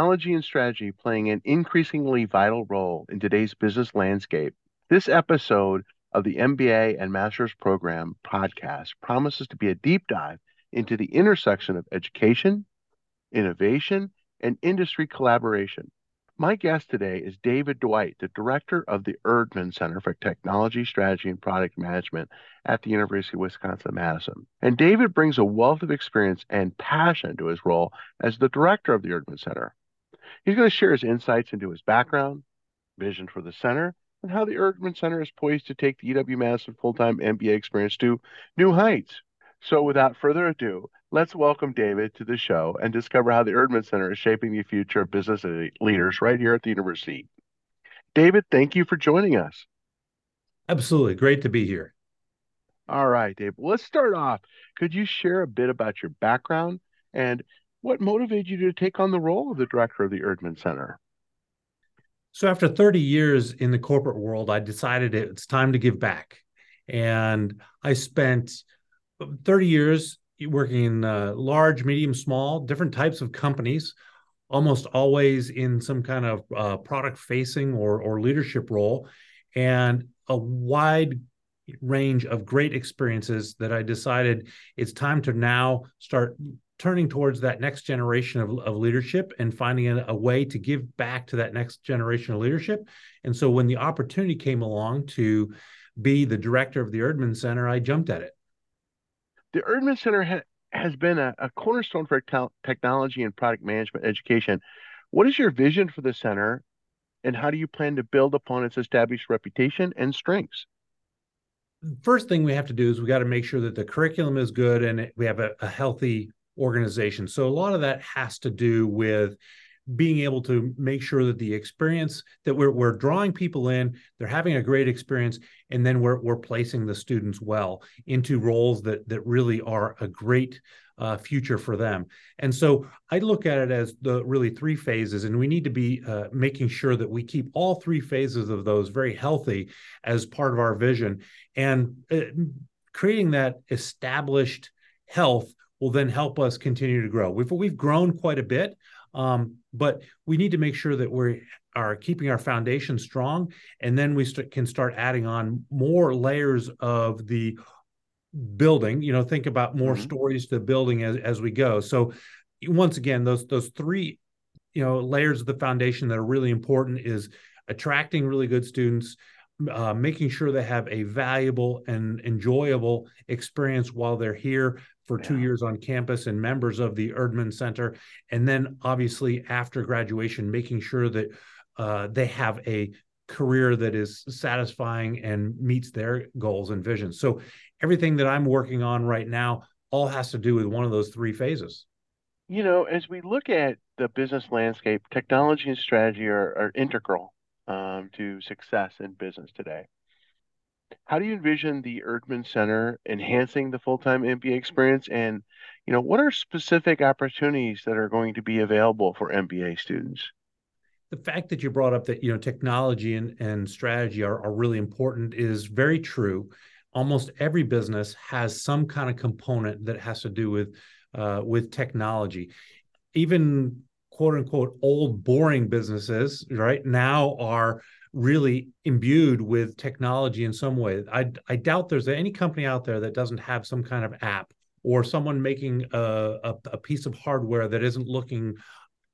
technology and strategy playing an increasingly vital role in today's business landscape. This episode of the MBA and Master's Program podcast promises to be a deep dive into the intersection of education, innovation, and industry collaboration. My guest today is David Dwight, the director of the Erdman Center for Technology, Strategy, and Product Management at the University of Wisconsin Madison. And David brings a wealth of experience and passion to his role as the director of the Erdman Center. He's going to share his insights into his background, vision for the center, and how the Erdman Center is poised to take the UW Madison full time MBA experience to new heights. So, without further ado, let's welcome David to the show and discover how the Erdman Center is shaping the future of business leaders right here at the university. David, thank you for joining us. Absolutely. Great to be here. All right, Dave. Let's start off. Could you share a bit about your background and what motivated you to take on the role of the director of the Erdman Center? So, after 30 years in the corporate world, I decided it's time to give back. And I spent 30 years working in uh, large, medium, small, different types of companies, almost always in some kind of uh, product facing or, or leadership role, and a wide range of great experiences that I decided it's time to now start turning towards that next generation of, of leadership and finding a, a, way to give back to that next generation of leadership. And so when the opportunity came along to be the director of the Erdman Center, I jumped at it the Erdman Center ha- has been a, a cornerstone for te- technology and product management education. What is your vision for the center, and how do you plan to build upon its established reputation and strengths? First thing we have to do is we got to make sure that the curriculum is good and we have a, a healthy organization. So a lot of that has to do with being able to make sure that the experience that we're, we're drawing people in they're having a great experience and then we're, we're placing the students well into roles that that really are a great uh, future for them and so i look at it as the really three phases and we need to be uh, making sure that we keep all three phases of those very healthy as part of our vision and uh, creating that established health will then help us continue to grow we've, we've grown quite a bit um, but we need to make sure that we are keeping our foundation strong, and then we st- can start adding on more layers of the building. You know, think about more mm-hmm. stories to the building as as we go. So, once again, those those three you know layers of the foundation that are really important is attracting really good students uh, making sure they have a valuable and enjoyable experience while they're here for yeah. two years on campus and members of the Erdman Center. And then, obviously, after graduation, making sure that uh, they have a career that is satisfying and meets their goals and visions. So, everything that I'm working on right now all has to do with one of those three phases. You know, as we look at the business landscape, technology and strategy are, are integral um, to success in business today. How do you envision the Erdman Center enhancing the full-time MBA experience, and you know what are specific opportunities that are going to be available for MBA students? The fact that you brought up that you know technology and, and strategy are, are really important is very true. Almost every business has some kind of component that has to do with uh, with technology. Even quote unquote old boring businesses right now are really imbued with technology in some way. I, I doubt there's any company out there that doesn't have some kind of app or someone making a, a, a piece of hardware that isn't looking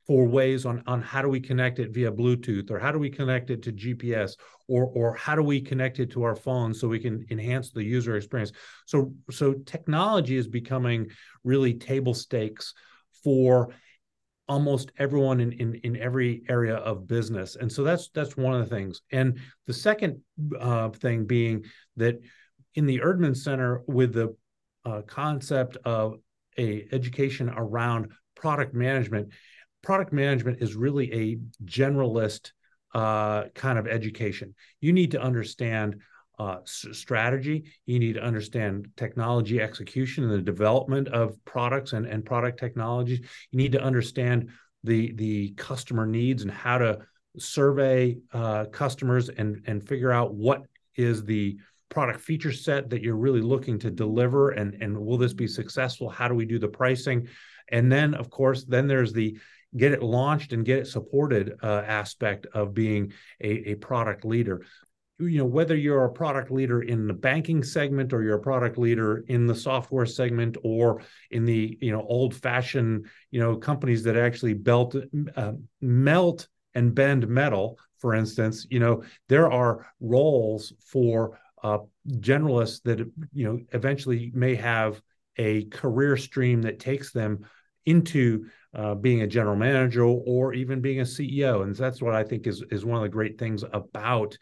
for ways on on how do we connect it via Bluetooth or how do we connect it to GPS or or how do we connect it to our phone so we can enhance the user experience. So so technology is becoming really table stakes for almost everyone in, in in every area of business. And so that's that's one of the things. And the second uh, thing being that in the erdman center with the uh, concept of a education around product management product management is really a generalist uh, kind of education. You need to understand uh, strategy. You need to understand technology execution and the development of products and, and product technologies. You need to understand the the customer needs and how to survey uh, customers and and figure out what is the product feature set that you're really looking to deliver and and will this be successful how do we do the pricing and then of course then there's the get it launched and get it supported uh, aspect of being a, a product leader you know whether you're a product leader in the banking segment or you're a product leader in the software segment or in the you know old fashioned you know companies that actually belt uh, melt and bend metal for instance you know there are roles for uh, generalists that you know eventually may have a career stream that takes them into uh, being a general manager or even being a CEO. And that's what I think is is one of the great things about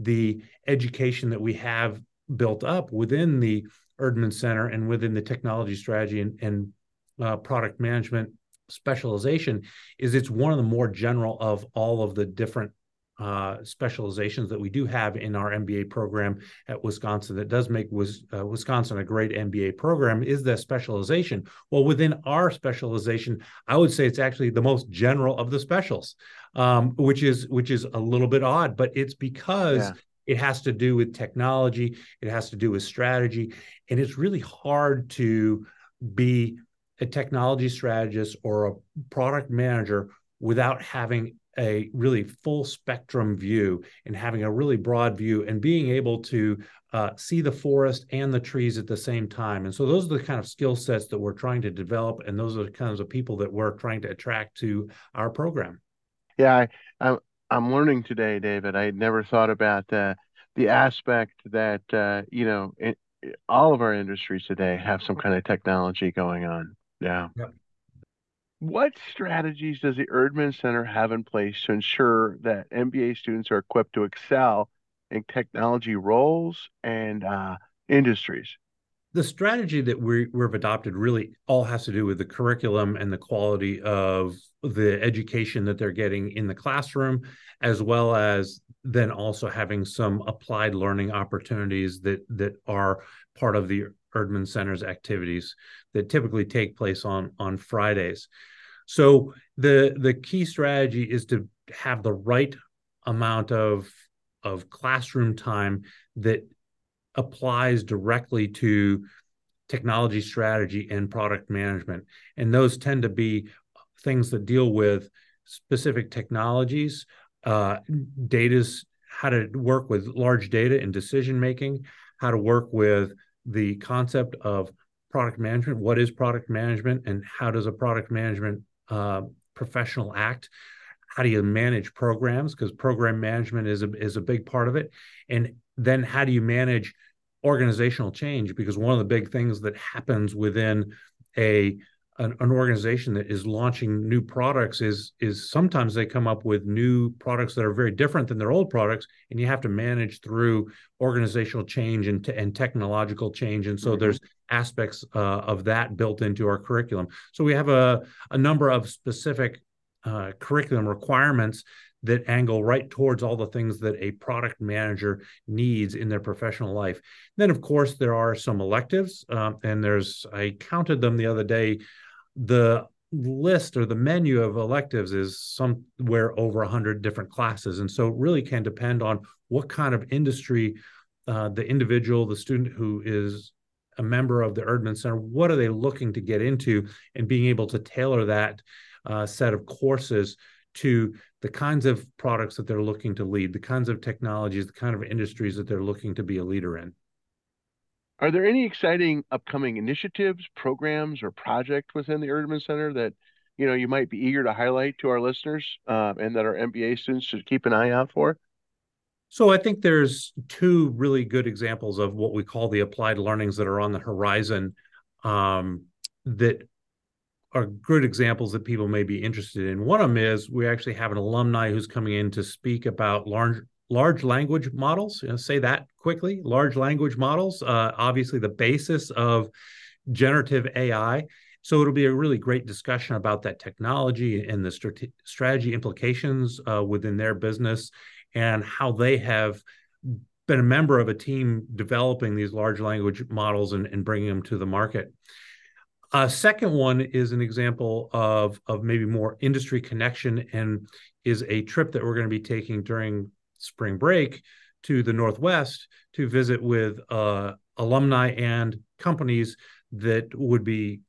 the education that we have built up within the Erdman Center and within the technology strategy and, and uh, product management specialization is it's one of the more general of all of the different uh, specializations that we do have in our MBA program at Wisconsin that does make was, uh, Wisconsin a great MBA program is the specialization. Well, within our specialization, I would say it's actually the most general of the specials, um, which is which is a little bit odd, but it's because yeah. it has to do with technology, it has to do with strategy, and it's really hard to be a technology strategist or a product manager without having a really full spectrum view and having a really broad view and being able to uh, see the forest and the trees at the same time. And so those are the kind of skill sets that we're trying to develop, and those are the kinds of people that we're trying to attract to our program. Yeah, I, I'm I'm learning today, David. I never thought about uh, the aspect that uh, you know it, all of our industries today have some kind of technology going on. Yeah. Yep. What strategies does the Erdman Center have in place to ensure that MBA students are equipped to excel in technology roles and uh, industries? The strategy that we, we've adopted really all has to do with the curriculum and the quality of the education that they're getting in the classroom, as well as then also having some applied learning opportunities that that are part of the Erdman Center's activities that typically take place on on Fridays. So the the key strategy is to have the right amount of of classroom time that applies directly to technology strategy and product management. And those tend to be things that deal with specific technologies, uh, data's how to work with large data in decision making, how to work with the concept of product management. What is product management, and how does a product management uh, professional act. How do you manage programs? Because program management is a is a big part of it. And then how do you manage organizational change? Because one of the big things that happens within a an, an, organization that is launching new products is is sometimes they come up with new products that are very different than their old products and you have to manage through organizational change and, and technological change and so mm-hmm. there's aspects uh, of that built into our curriculum so we have a, a number of specific uh, curriculum requirements that angle right towards all the things that a product manager needs in their professional life. Then, of course, there are some electives, um, and there's I counted them the other day the list or the menu of electives is somewhere over 100 different classes. And so it really can depend on what kind of industry uh, the individual the student who is a member of the erdman center what are they looking to get into and being able to tailor that uh, set of courses to the kinds of products that they're looking to lead the kinds of technologies the kind of industries that they're looking to be a leader in are there any exciting upcoming initiatives, programs, or projects within the Erdman Center that you know you might be eager to highlight to our listeners uh, and that our MBA students should keep an eye out for? So I think there's two really good examples of what we call the applied learnings that are on the horizon um, that are good examples that people may be interested in. One of them is we actually have an alumni who's coming in to speak about large large language models. You know, say that quickly. Large language models, uh, obviously the basis of generative AI. So it'll be a really great discussion about that technology and the strate- strategy implications uh, within their business and how they have been a member of a team developing these large language models and, and bringing them to the market. A second one is an example of, of maybe more industry connection and is a trip that we're going to be taking during spring break to the Northwest to visit with uh, alumni and companies that would be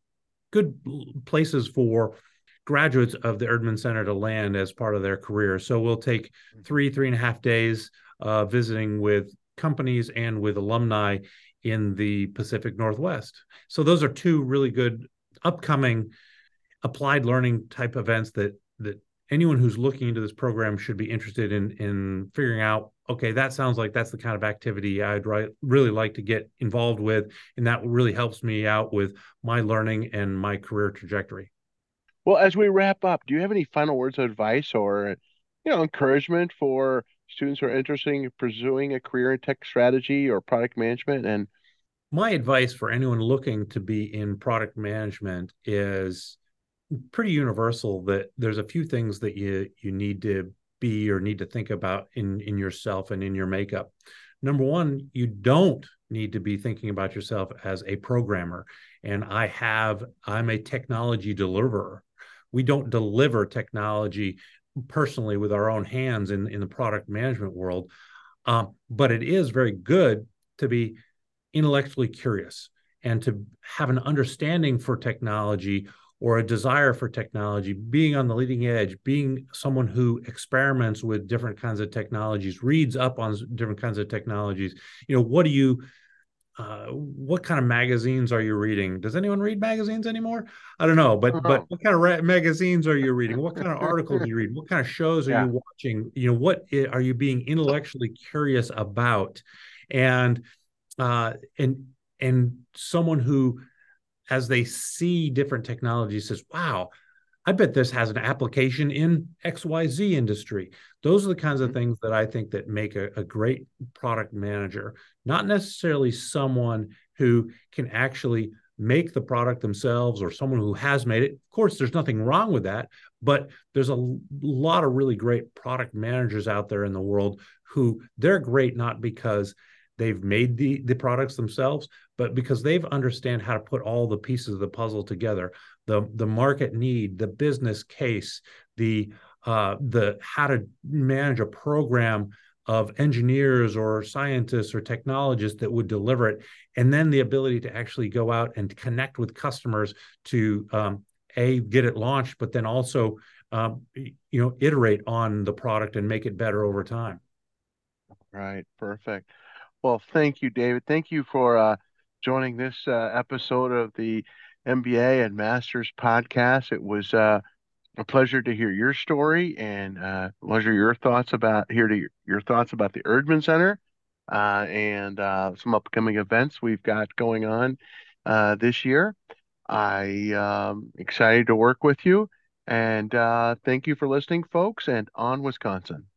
good places for graduates of the Erdman Center to land as part of their career. So we'll take mm-hmm. three, three and a half days uh, visiting with companies and with alumni in the Pacific Northwest. So those are two really good upcoming applied learning type events that that anyone who's looking into this program should be interested in in figuring out okay that sounds like that's the kind of activity i'd really like to get involved with and that really helps me out with my learning and my career trajectory. Well as we wrap up do you have any final words of advice or you know encouragement for students who are interested in pursuing a career in tech strategy or product management? And my advice for anyone looking to be in product management is pretty universal that there's a few things that you you need to be or need to think about in in yourself and in your makeup. Number one, you don't need to be thinking about yourself as a programmer. And I have I'm a technology deliverer. We don't deliver technology personally with our own hands in in the product management world, um, but it is very good to be intellectually curious and to have an understanding for technology or a desire for technology, being on the leading edge, being someone who experiments with different kinds of technologies, reads up on different kinds of technologies. You know, what do you uh, what kind of magazines are you reading? Does anyone read magazines anymore? I don't know, but but what kind of ra- magazines are you reading? What kind of articles are you read? What kind of shows are yeah. you watching? You know, what are you being intellectually curious about? And uh, and and someone who as they see different technologies says wow i bet this has an application in xyz industry those are the kinds of mm-hmm. things that i think that make a, a great product manager not necessarily someone who can actually make the product themselves or someone who has made it. Of course, there's nothing wrong with that, but there's a lot of really great product managers out there in the world who they're great not because they've made the the products themselves but because they've understand how to put all the pieces of the puzzle together the the market need the business case the uh, the how to manage a program of engineers or scientists or technologists that would deliver it and then the ability to actually go out and connect with customers to um, a get it launched but then also um, you know iterate on the product and make it better over time. Right perfect well, thank you, David. Thank you for uh, joining this uh, episode of the MBA and Masters podcast. It was uh, a pleasure to hear your story and uh, pleasure your thoughts about hear to your, thoughts about the Erdman Center uh, and uh, some upcoming events we've got going on uh, this year. I um, excited to work with you and thank you for listening, folks. And on Wisconsin.